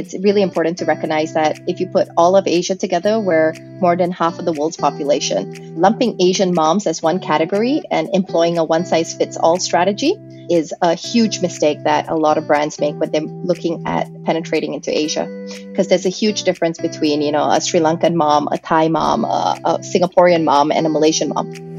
it's really important to recognize that if you put all of Asia together, we're more than half of the world's population. Lumping Asian moms as one category and employing a one size fits all strategy is a huge mistake that a lot of brands make when they're looking at penetrating into Asia. Because there's a huge difference between, you know, a Sri Lankan mom, a Thai mom, a, a Singaporean mom, and a Malaysian mom.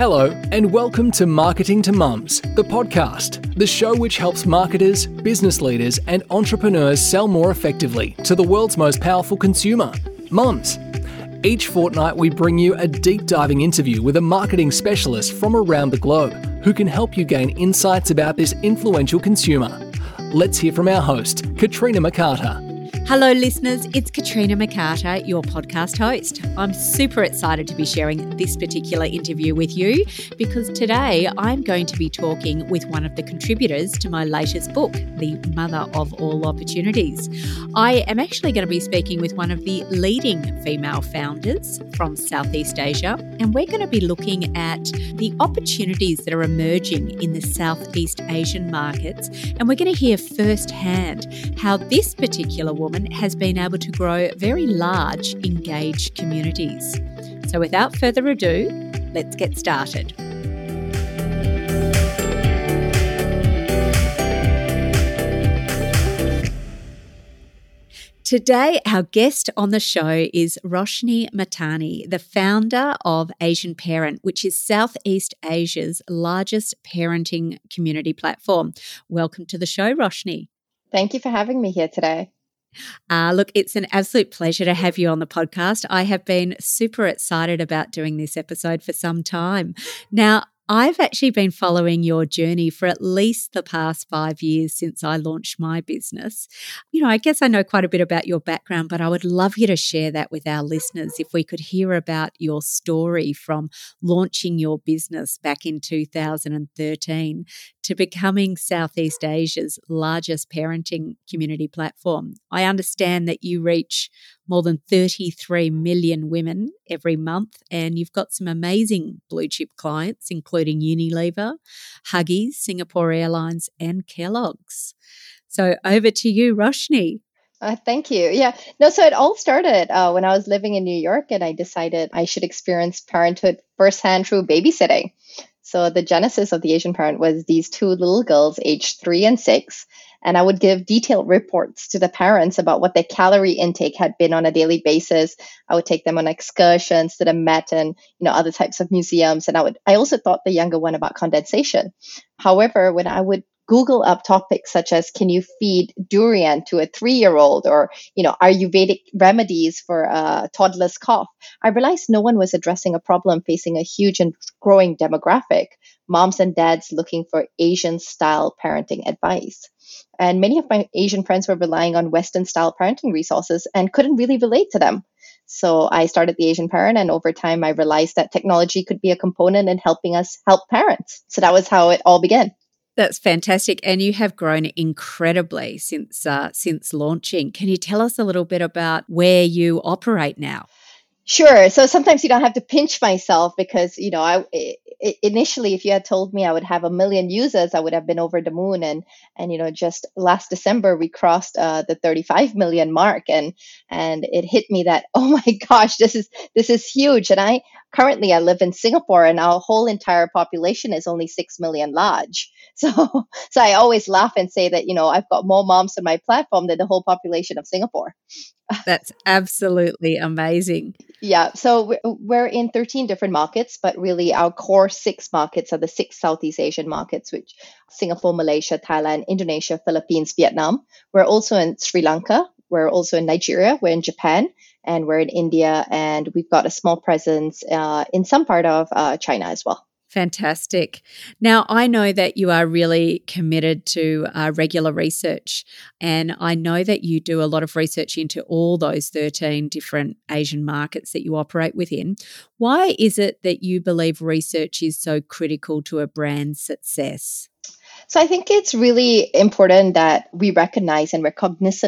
Hello, and welcome to Marketing to Mums, the podcast, the show which helps marketers, business leaders, and entrepreneurs sell more effectively to the world's most powerful consumer, mums. Each fortnight, we bring you a deep diving interview with a marketing specialist from around the globe who can help you gain insights about this influential consumer. Let's hear from our host, Katrina McCarter. Hello, listeners. It's Katrina McCarter, your podcast host. I'm super excited to be sharing this particular interview with you because today I'm going to be talking with one of the contributors to my latest book, The Mother of All Opportunities. I am actually going to be speaking with one of the leading female founders from Southeast Asia, and we're going to be looking at the opportunities that are emerging in the Southeast Asian markets. And we're going to hear firsthand how this particular woman has been able to grow very large, engaged communities. So, without further ado, let's get started. Today, our guest on the show is Roshni Mahtani, the founder of Asian Parent, which is Southeast Asia's largest parenting community platform. Welcome to the show, Roshni. Thank you for having me here today. Uh, look, it's an absolute pleasure to have you on the podcast. I have been super excited about doing this episode for some time. Now, I've actually been following your journey for at least the past five years since I launched my business. You know, I guess I know quite a bit about your background, but I would love you to share that with our listeners if we could hear about your story from launching your business back in 2013 to becoming Southeast Asia's largest parenting community platform. I understand that you reach more than 33 million women every month. And you've got some amazing blue chip clients, including Unilever, Huggies, Singapore Airlines, and Kellogg's. So over to you, Roshni. Uh, thank you. Yeah. No, so it all started uh, when I was living in New York and I decided I should experience parenthood firsthand through babysitting. So the genesis of the Asian parent was these two little girls, aged three and six, and I would give detailed reports to the parents about what their calorie intake had been on a daily basis. I would take them on excursions to the Met and you know other types of museums, and I would I also taught the younger one about condensation. However, when I would Google up topics such as can you feed durian to a three-year-old or you know Ayurvedic remedies for a toddler's cough, I realized no one was addressing a problem facing a huge and growing demographic. Moms and dads looking for Asian style parenting advice. And many of my Asian friends were relying on Western style parenting resources and couldn't really relate to them. So I started the Asian Parent, and over time, I realized that technology could be a component in helping us help parents. So that was how it all began. That's fantastic, and you have grown incredibly since uh, since launching. Can you tell us a little bit about where you operate now? Sure. So sometimes you don't have to pinch myself because you know I initially if you had told me i would have a million users i would have been over the moon. And and you know just last december we crossed uh, the 35 million mark. And and it hit me that oh my gosh this is this is huge. And i currently i live in singapore and our whole entire population is only 6 million large. So so i always laugh and say that you know i've got more moms on my platform than the whole population of singapore that's absolutely amazing yeah so we're in 13 different markets but really our core six markets are the six southeast asian markets which singapore malaysia thailand indonesia philippines vietnam we're also in sri lanka we're also in nigeria we're in japan and we're in India, and we've got a small presence uh, in some part of uh, China as well. Fantastic. Now, I know that you are really committed to uh, regular research, and I know that you do a lot of research into all those 13 different Asian markets that you operate within. Why is it that you believe research is so critical to a brand's success? So I think it's really important that we recognize and we're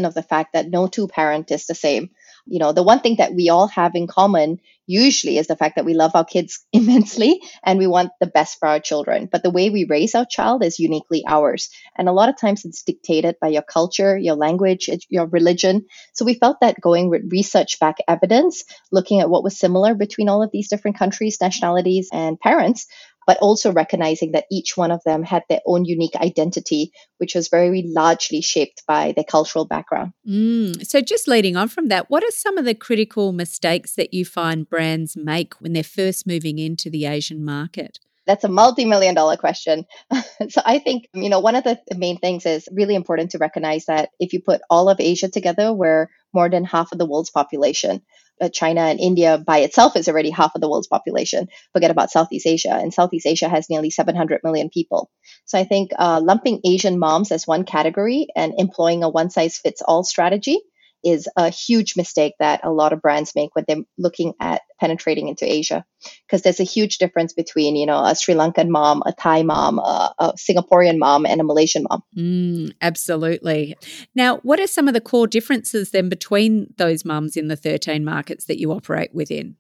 of the fact that no two parent is the same. You know, the one thing that we all have in common usually is the fact that we love our kids immensely and we want the best for our children. But the way we raise our child is uniquely ours. And a lot of times it's dictated by your culture, your language, your religion. So we felt that going with research back evidence, looking at what was similar between all of these different countries, nationalities, and parents but also recognizing that each one of them had their own unique identity, which was very largely shaped by their cultural background. Mm. So, just leading on from that, what are some of the critical mistakes that you find brands make when they're first moving into the Asian market? That's a multi-million dollar question. so I think, you know, one of the main things is really important to recognize that if you put all of Asia together, we're more than half of the world's population. Uh, China and India by itself is already half of the world's population. Forget about Southeast Asia. And Southeast Asia has nearly 700 million people. So I think uh, lumping Asian moms as one category and employing a one size fits all strategy is a huge mistake that a lot of brands make when they're looking at penetrating into Asia. Because there's a huge difference between, you know, a Sri Lankan mom, a Thai mom, a, a Singaporean mom, and a Malaysian mom. Mm, absolutely. Now, what are some of the core differences then between those mums in the 13 markets that you operate within?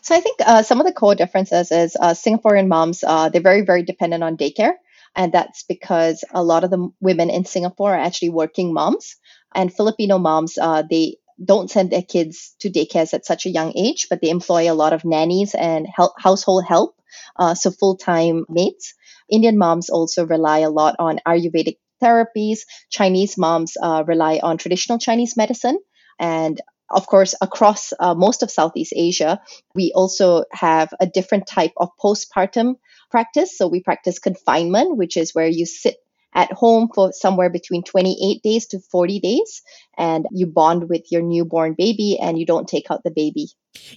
So I think uh, some of the core differences is uh, Singaporean moms, uh, they're very, very dependent on daycare. And that's because a lot of the women in Singapore are actually working moms and Filipino moms, uh, they don't send their kids to daycares at such a young age, but they employ a lot of nannies and help, household help, uh, so full time mates. Indian moms also rely a lot on Ayurvedic therapies. Chinese moms uh, rely on traditional Chinese medicine. And of course, across uh, most of Southeast Asia, we also have a different type of postpartum practice. So we practice confinement, which is where you sit at home for somewhere between 28 days to 40 days and you bond with your newborn baby and you don't take out the baby.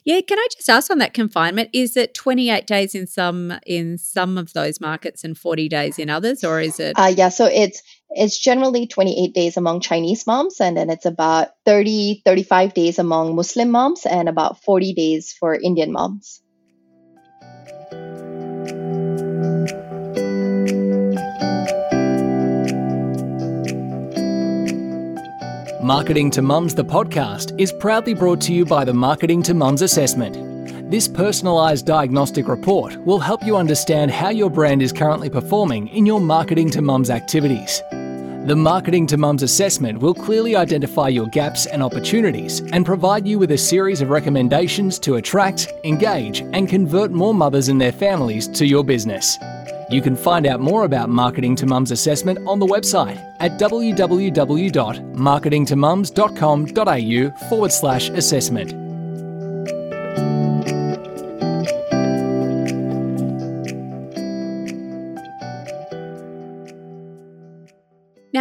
Yeah can i just ask on that confinement is it 28 days in some in some of those markets and 40 days in others or is it uh, yeah so it's it's generally 28 days among chinese moms and then it's about 30 35 days among muslim moms and about 40 days for indian moms Marketing to Mums, the podcast, is proudly brought to you by the Marketing to Mums Assessment. This personalised diagnostic report will help you understand how your brand is currently performing in your Marketing to Mums activities. The Marketing to Mums assessment will clearly identify your gaps and opportunities and provide you with a series of recommendations to attract, engage, and convert more mothers and their families to your business. You can find out more about Marketing to Mums assessment on the website at www.marketingtomums.com.au forward slash assessment.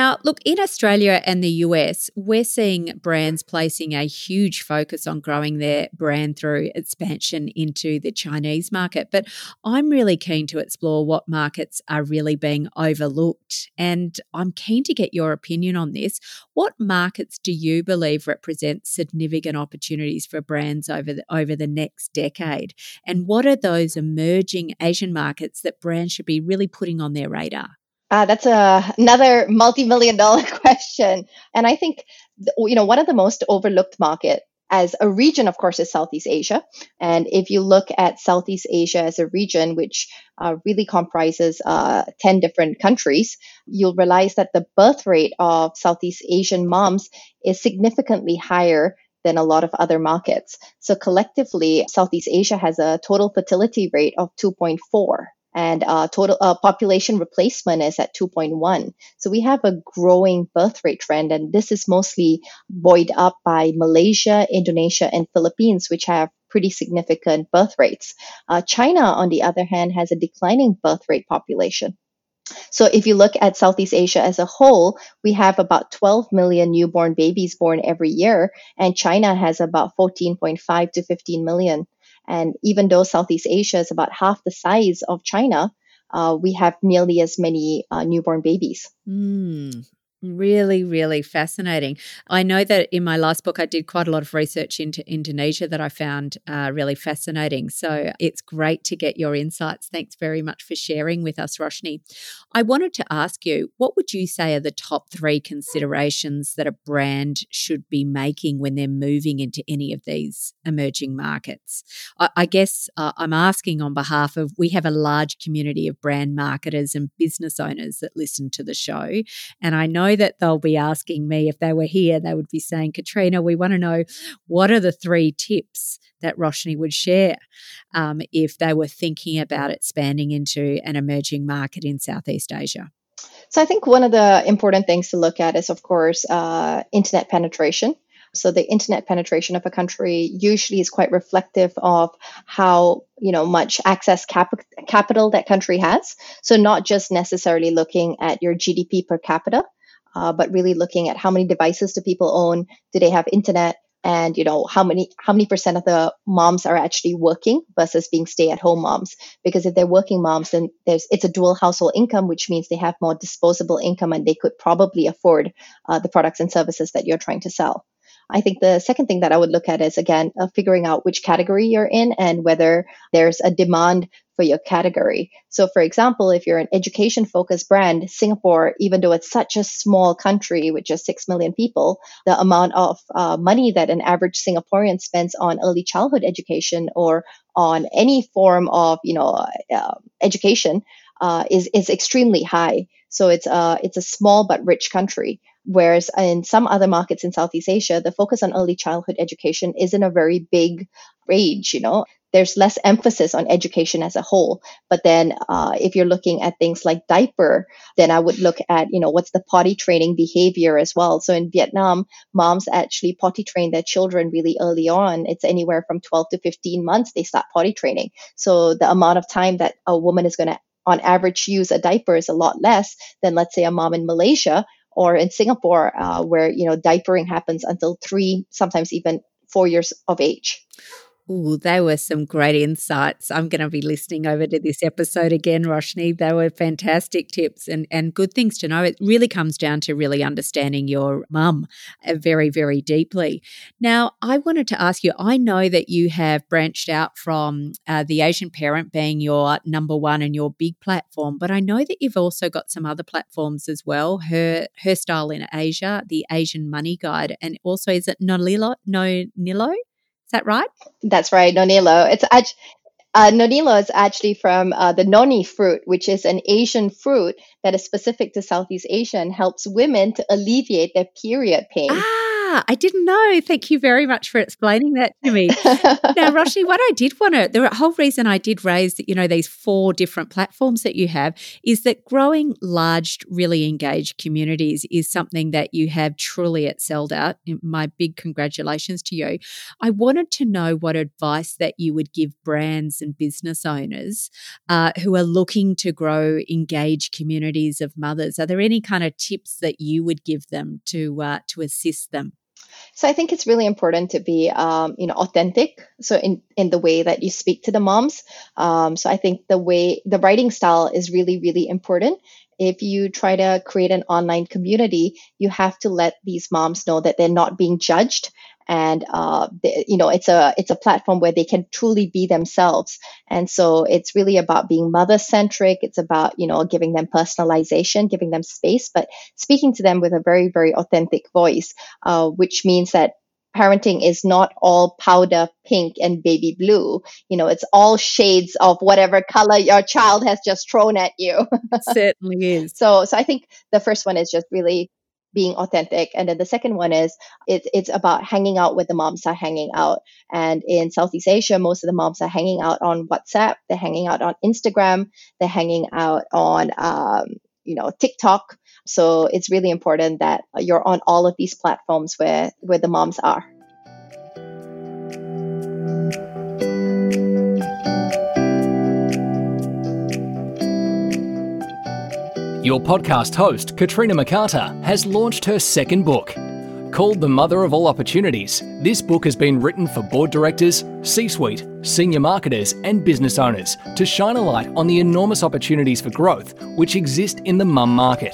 Now, look, in Australia and the US, we're seeing brands placing a huge focus on growing their brand through expansion into the Chinese market. But I'm really keen to explore what markets are really being overlooked. And I'm keen to get your opinion on this. What markets do you believe represent significant opportunities for brands over the, over the next decade? And what are those emerging Asian markets that brands should be really putting on their radar? Uh, that's a, another multi-million dollar question. And I think, you know, one of the most overlooked market as a region, of course, is Southeast Asia. And if you look at Southeast Asia as a region, which uh, really comprises uh, 10 different countries, you'll realize that the birth rate of Southeast Asian moms is significantly higher than a lot of other markets. So collectively, Southeast Asia has a total fertility rate of 2.4 and uh, total uh, population replacement is at 2.1. So we have a growing birth rate trend, and this is mostly buoyed up by Malaysia, Indonesia, and Philippines, which have pretty significant birth rates. Uh, China, on the other hand, has a declining birth rate population. So if you look at Southeast Asia as a whole, we have about 12 million newborn babies born every year, and China has about 14.5 to 15 million. And even though Southeast Asia is about half the size of China, uh, we have nearly as many uh, newborn babies. Mm, Really, really fascinating. I know that in my last book, I did quite a lot of research into Indonesia that I found uh, really fascinating. So it's great to get your insights. Thanks very much for sharing with us, Roshni. I wanted to ask you, what would you say are the top three considerations that a brand should be making when they're moving into any of these emerging markets? I, I guess uh, I'm asking on behalf of, we have a large community of brand marketers and business owners that listen to the show. And I know that they'll be asking me if they were here, they would be saying, Katrina, we want to know what are the three tips that Roshni would share um, if they were thinking about expanding into an emerging market in Southeast Asia? So I think one of the important things to look at is, of course, uh, internet penetration. So the internet penetration of a country usually is quite reflective of how you know much access cap- capital that country has. So not just necessarily looking at your GDP per capita, uh, but really looking at how many devices do people own? Do they have internet? And you know how many how many percent of the moms are actually working versus being stay-at-home moms? Because if they're working moms, then there's it's a dual household income, which means they have more disposable income and they could probably afford uh, the products and services that you're trying to sell. I think the second thing that I would look at is again uh, figuring out which category you're in and whether there's a demand for your category. So, for example, if you're an education focused brand, Singapore, even though it's such a small country with just 6 million people, the amount of uh, money that an average Singaporean spends on early childhood education or on any form of you know uh, education uh, is is extremely high. So it's uh, it's a small but rich country. Whereas in some other markets in Southeast Asia, the focus on early childhood education isn't a very big rage. You know, there's less emphasis on education as a whole. But then, uh, if you're looking at things like diaper, then I would look at you know what's the potty training behavior as well. So in Vietnam, moms actually potty train their children really early on. It's anywhere from 12 to 15 months they start potty training. So the amount of time that a woman is going to on average use a diaper is a lot less than let's say a mom in Malaysia or in Singapore, uh, where you know diapering happens until three, sometimes even four years of age. Oh, they were some great insights. I'm going to be listening over to this episode again, Roshni. They were fantastic tips and, and good things to know. It really comes down to really understanding your mum uh, very, very deeply. Now, I wanted to ask you I know that you have branched out from uh, the Asian Parent being your number one and your big platform, but I know that you've also got some other platforms as well. Her, her Style in Asia, the Asian Money Guide, and also is it Nonilo? No Nilo? That right? That's right, nonilo. It's actually, uh, nonilo is actually from uh, the noni fruit, which is an Asian fruit that is specific to Southeast Asia and helps women to alleviate their period pain. Ah I didn't know. Thank you very much for explaining that to me. now, Roshni, what I did want to, the whole reason I did raise, you know, these four different platforms that you have is that growing large, really engaged communities is something that you have truly excelled at. My big congratulations to you. I wanted to know what advice that you would give brands and business owners uh, who are looking to grow engaged communities of mothers. Are there any kind of tips that you would give them to uh, to assist them? So I think it's really important to be, um, you know, authentic. So in in the way that you speak to the moms. Um, so I think the way the writing style is really really important. If you try to create an online community, you have to let these moms know that they're not being judged and uh, they, you know it's a it's a platform where they can truly be themselves. And so it's really about being mother centric it's about you know giving them personalization giving them space but speaking to them with a very very authentic voice uh, which means that parenting is not all powder pink and baby blue. You know it's all shades of whatever color your child has just thrown at you. Certainly is. So so i think the first one is just really being authentic. And then the second one is it's it's about hanging out with the moms are hanging out. And in Southeast Asia, most of the moms are hanging out on WhatsApp, they're hanging out on Instagram, they're hanging out on um, you know TikTok. So it's really important that you're on all of these platforms where where the moms are. Your podcast host, Katrina McCarter, has launched her second book. Called The Mother of All Opportunities, this book has been written for board directors, C suite, senior marketers, and business owners to shine a light on the enormous opportunities for growth which exist in the mum market.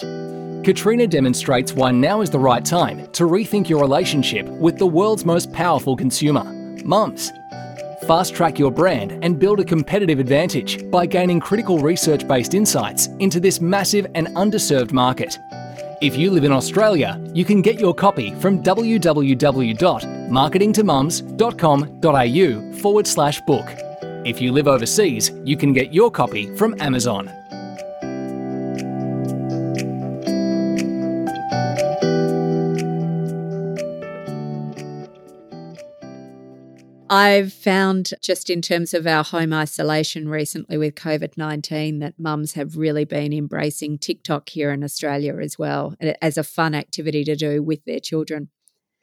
Katrina demonstrates why now is the right time to rethink your relationship with the world's most powerful consumer, mums. Fast track your brand and build a competitive advantage by gaining critical research based insights into this massive and underserved market. If you live in Australia, you can get your copy from www.marketingtomums.com.au forward slash book. If you live overseas, you can get your copy from Amazon. I've found just in terms of our home isolation recently with COVID 19 that mums have really been embracing TikTok here in Australia as well as a fun activity to do with their children.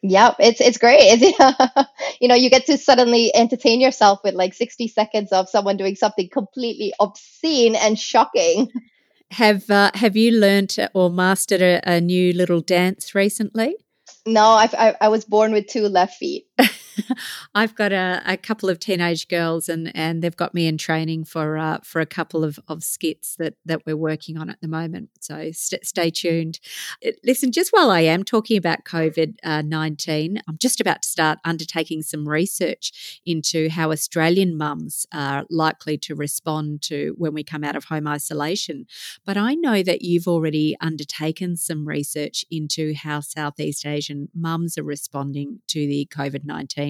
Yep, it's it's great. It's, you know, you get to suddenly entertain yourself with like 60 seconds of someone doing something completely obscene and shocking. Have uh, have you learnt or mastered a, a new little dance recently? No, I've, I, I was born with two left feet. I've got a, a, couple of teenage girls, and, and they've got me in training for uh, for a couple of, of skits that, that we're working on at the moment. So st- stay tuned. Listen, just while I am talking about COVID uh, nineteen, I'm just about to start undertaking some research into how Australian mums are likely to respond to when we come out of home isolation. But I know that you've already undertaken some research into how Southeast Asian mums are responding to the COVID nineteen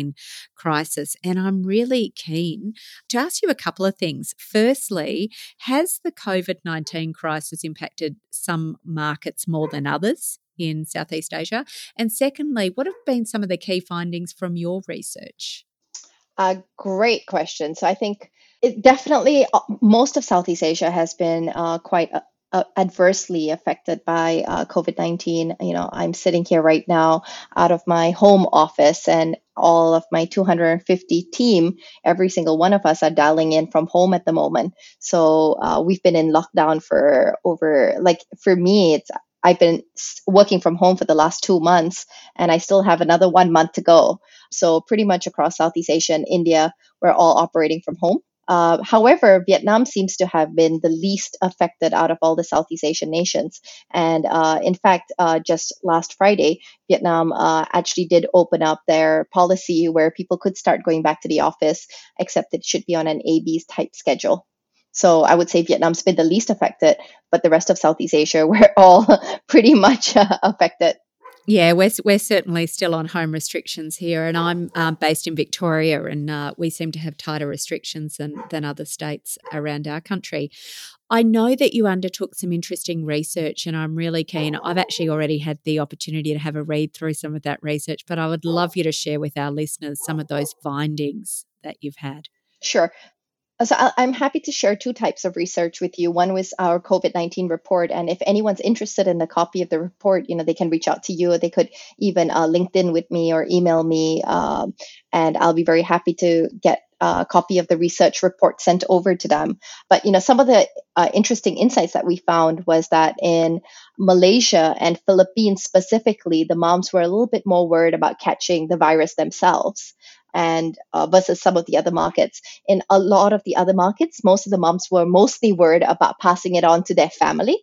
crisis. And I'm really keen to ask you a couple of things. Firstly, has the COVID 19 crisis impacted some markets more than others? In Southeast Asia? And secondly, what have been some of the key findings from your research? A great question. So I think it definitely uh, most of Southeast Asia has been uh, quite uh, adversely affected by uh, COVID 19. You know, I'm sitting here right now out of my home office, and all of my 250 team, every single one of us are dialing in from home at the moment. So uh, we've been in lockdown for over, like, for me, it's I've been working from home for the last two months, and I still have another one month to go. So, pretty much across Southeast Asia and India, we're all operating from home. Uh, however, Vietnam seems to have been the least affected out of all the Southeast Asian nations. And uh, in fact, uh, just last Friday, Vietnam uh, actually did open up their policy where people could start going back to the office, except it should be on an AB's type schedule. So I would say Vietnam's been the least affected, but the rest of Southeast Asia, we're all pretty much uh, affected. Yeah, we're, we're certainly still on home restrictions here, and I'm um, based in Victoria, and uh, we seem to have tighter restrictions than, than other states around our country. I know that you undertook some interesting research, and I'm really keen. I've actually already had the opportunity to have a read through some of that research, but I would love you to share with our listeners some of those findings that you've had. Sure. So I'm happy to share two types of research with you. One was our COVID-19 report, and if anyone's interested in the copy of the report, you know they can reach out to you. They could even uh, LinkedIn with me or email me, um, and I'll be very happy to get a copy of the research report sent over to them. But you know, some of the uh, interesting insights that we found was that in Malaysia and Philippines specifically, the moms were a little bit more worried about catching the virus themselves and uh, versus some of the other markets. In a lot of the other markets, most of the moms were mostly worried about passing it on to their family.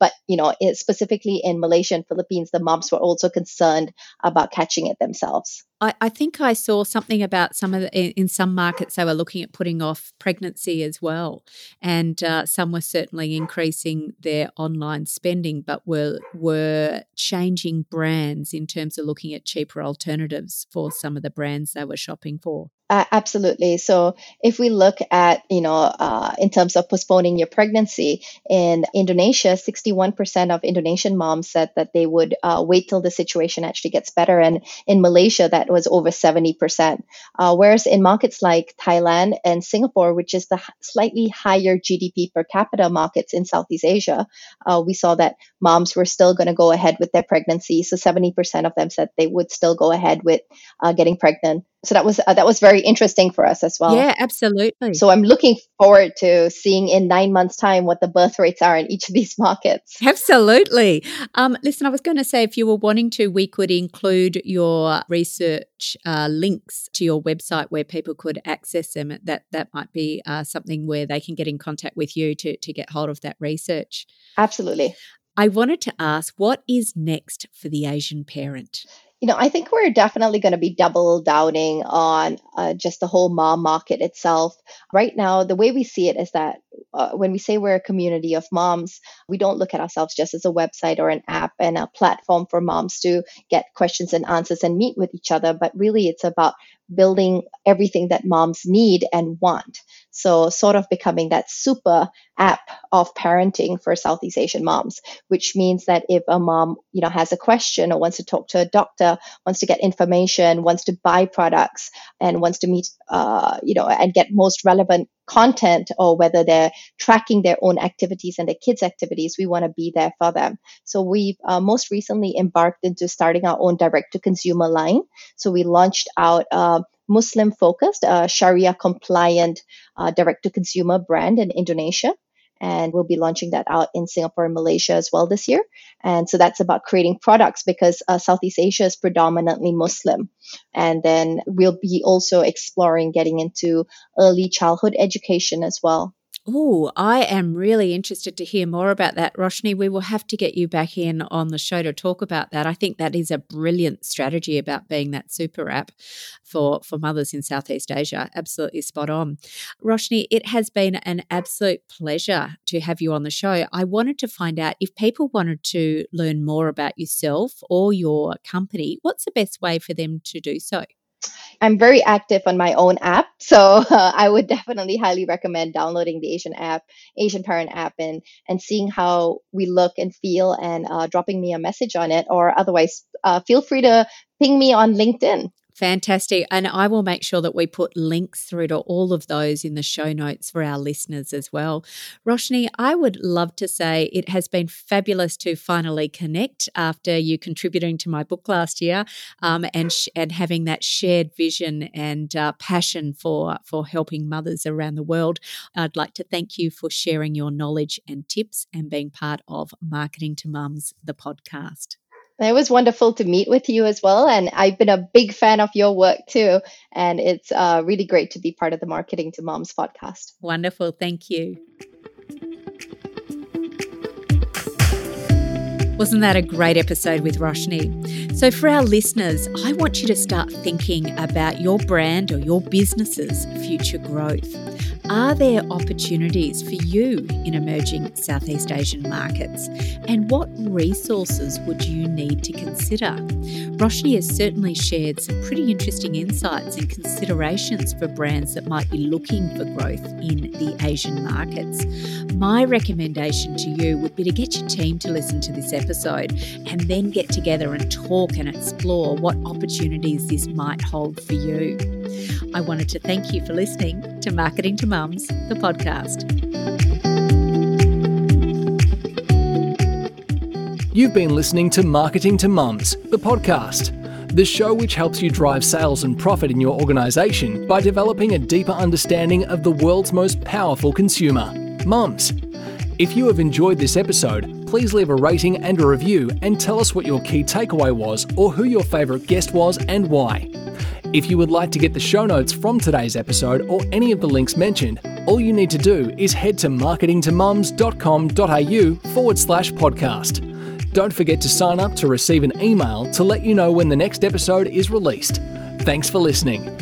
But you know, it, specifically in Malaysia and Philippines, the moms were also concerned about catching it themselves. I, I think I saw something about some of the, in some markets they were looking at putting off pregnancy as well, and uh, some were certainly increasing their online spending, but were were changing brands in terms of looking at cheaper alternatives for some of the brands they were shopping for. Uh, absolutely. So if we look at, you know, uh, in terms of postponing your pregnancy in Indonesia, 61% of Indonesian moms said that they would uh, wait till the situation actually gets better. And in Malaysia, that was over 70%. Uh, whereas in markets like Thailand and Singapore, which is the slightly higher GDP per capita markets in Southeast Asia, uh, we saw that moms were still going to go ahead with their pregnancy. So 70% of them said they would still go ahead with uh, getting pregnant so that was uh, that was very interesting for us as well. Yeah absolutely. So i'm looking forward to seeing in nine months time what the birth rates are in each of these markets. Absolutely. Um, listen i was going to say if you were wanting to we could include your research uh, links to your website where people could access them. That that might be uh, something where they can get in contact with you to to get hold of that research. Absolutely. I wanted to ask what is next for the Asian parent? You know, I think we're definitely going to be double downing on uh, just the whole mom market itself. Right now, the way we see it is that uh, when we say we're a community of moms, we don't look at ourselves just as a website or an app and a platform for moms to get questions and answers and meet with each other, but really it's about building everything that moms need and want. So, sort of becoming that super app of parenting for Southeast Asian moms, which means that if a mom, you know, has a question or wants to talk to a doctor, wants to get information, wants to buy products, and wants to meet, uh, you know, and get most relevant content or whether they're tracking their own activities and their kids' activities, we want to be there for them. So we've uh, most recently embarked into starting our own direct to consumer line. So we launched out a Muslim focused, uh, Sharia compliant uh, direct to consumer brand in Indonesia and we'll be launching that out in Singapore and Malaysia as well this year. And so that's about creating products because uh, Southeast Asia is predominantly Muslim. And then we'll be also exploring getting into early childhood education as well. Oh, I am really interested to hear more about that, Roshni. We will have to get you back in on the show to talk about that. I think that is a brilliant strategy about being that super app for, for mothers in Southeast Asia. Absolutely spot on. Roshni, it has been an absolute pleasure to have you on the show. I wanted to find out if people wanted to learn more about yourself or your company, what's the best way for them to do so? I'm very active on my own app, so uh, I would definitely highly recommend downloading the Asian app, Asian Parent app, and and seeing how we look and feel, and uh, dropping me a message on it, or otherwise, uh, feel free to ping me on LinkedIn. Fantastic. And I will make sure that we put links through to all of those in the show notes for our listeners as well. Roshni, I would love to say it has been fabulous to finally connect after you contributing to my book last year um, and, sh- and having that shared vision and uh, passion for, for helping mothers around the world. I'd like to thank you for sharing your knowledge and tips and being part of Marketing to Mums, the podcast. It was wonderful to meet with you as well. And I've been a big fan of your work too. And it's uh, really great to be part of the Marketing to Moms podcast. Wonderful. Thank you. Wasn't that a great episode with Roshni? So, for our listeners, I want you to start thinking about your brand or your business's future growth. Are there opportunities for you in emerging Southeast Asian markets? And what resources would you need to consider? Roshni has certainly shared some pretty interesting insights and considerations for brands that might be looking for growth in the Asian markets. My recommendation to you would be to get your team to listen to this episode and then get together and talk and explore what opportunities this might hold for you. I wanted to thank you for listening to Marketing to Mums, the podcast. You've been listening to Marketing to Mums, the podcast, the show which helps you drive sales and profit in your organization by developing a deeper understanding of the world's most powerful consumer, mums. If you have enjoyed this episode, please leave a rating and a review and tell us what your key takeaway was or who your favourite guest was and why. If you would like to get the show notes from today's episode or any of the links mentioned, all you need to do is head to marketingtomums.com.au forward slash podcast. Don't forget to sign up to receive an email to let you know when the next episode is released. Thanks for listening.